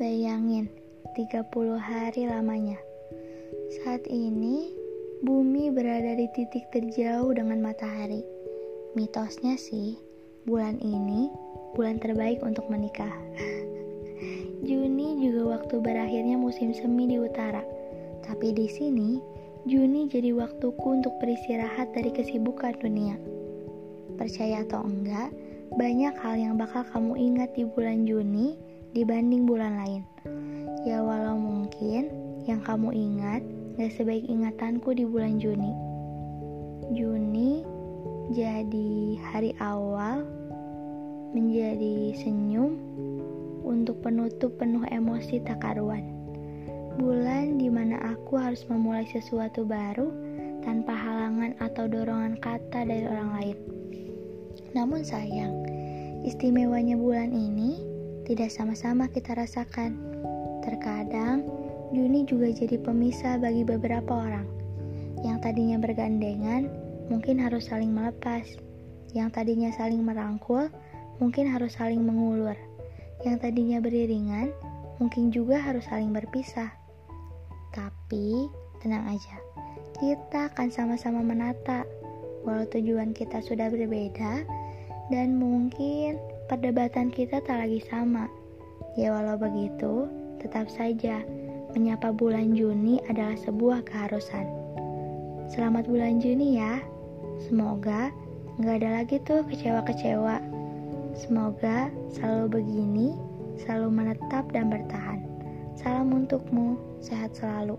Bayangin, 30 hari lamanya. Saat ini, bumi berada di titik terjauh dengan matahari. Mitosnya sih, bulan ini bulan terbaik untuk menikah. Juni juga waktu berakhirnya musim semi di utara. Tapi di sini, Juni jadi waktuku untuk beristirahat dari kesibukan dunia. Percaya atau enggak, banyak hal yang bakal kamu ingat di bulan Juni dibanding bulan lain. Ya walau mungkin yang kamu ingat gak sebaik ingatanku di bulan Juni. Juni jadi hari awal menjadi senyum untuk penutup penuh emosi tak karuan. Bulan di mana aku harus memulai sesuatu baru tanpa halangan atau dorongan kata dari orang lain. Namun sayang, istimewanya bulan ini tidak sama-sama kita rasakan. Terkadang, Juni juga jadi pemisah bagi beberapa orang. Yang tadinya bergandengan, mungkin harus saling melepas. Yang tadinya saling merangkul, mungkin harus saling mengulur. Yang tadinya beriringan, mungkin juga harus saling berpisah. Tapi, tenang aja, kita akan sama-sama menata. Walau tujuan kita sudah berbeda, dan mungkin perdebatan kita tak lagi sama. Ya walau begitu, tetap saja menyapa bulan Juni adalah sebuah keharusan. Selamat bulan Juni ya. Semoga nggak ada lagi tuh kecewa-kecewa. Semoga selalu begini, selalu menetap dan bertahan. Salam untukmu, sehat selalu.